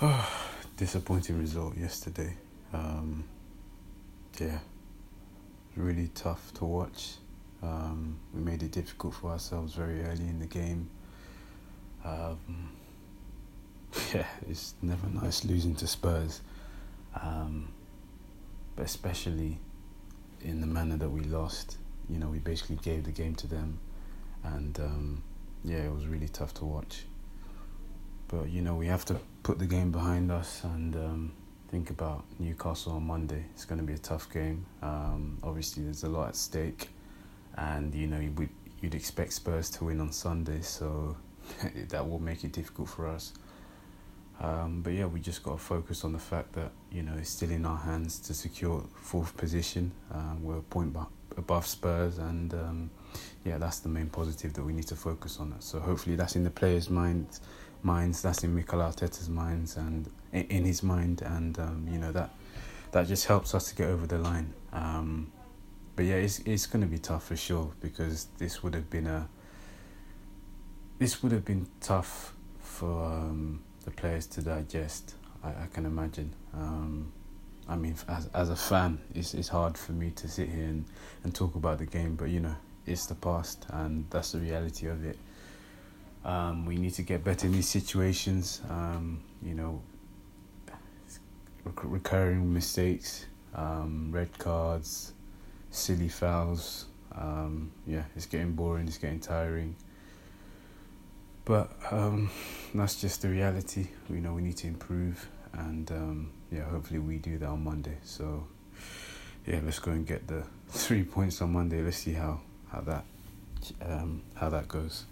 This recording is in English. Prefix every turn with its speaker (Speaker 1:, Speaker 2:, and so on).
Speaker 1: Oh, disappointing result yesterday. Um, yeah, really tough to watch. Um, we made it difficult for ourselves very early in the game. Um, yeah, it's never nice losing to Spurs, um, but especially in the manner that we lost. You know, we basically gave the game to them, and um, yeah, it was really tough to watch. But you know, we have to put the game behind us and um, think about Newcastle on Monday. It's going to be a tough game. Um, obviously, there's a lot at stake, and you know, you'd, you'd expect Spurs to win on Sunday, so that will make it difficult for us. Um, but yeah, we just got to focus on the fact that you know it's still in our hands to secure fourth position. Um, we're a point above Spurs, and um, yeah, that's the main positive that we need to focus on. So hopefully that's in the players' minds, minds. That's in Mikel Arteta's minds, and in his mind, and um, you know that that just helps us to get over the line. Um, but yeah, it's it's going to be tough for sure because this would have been a this would have been tough for um, the players to digest. I, I can imagine. Um, I mean, as as a fan, it's it's hard for me to sit here and, and talk about the game, but you know, it's the past, and that's the reality of it. Um, we need to get better in these situations. Um, you know, rec- recurring mistakes, um, red cards, silly fouls. Um, yeah, it's getting boring. It's getting tiring. But um, that's just the reality. You know, we need to improve, and um, yeah, hopefully we do that on Monday. So yeah, let's go and get the three points on Monday. Let's see how how that um, how that goes.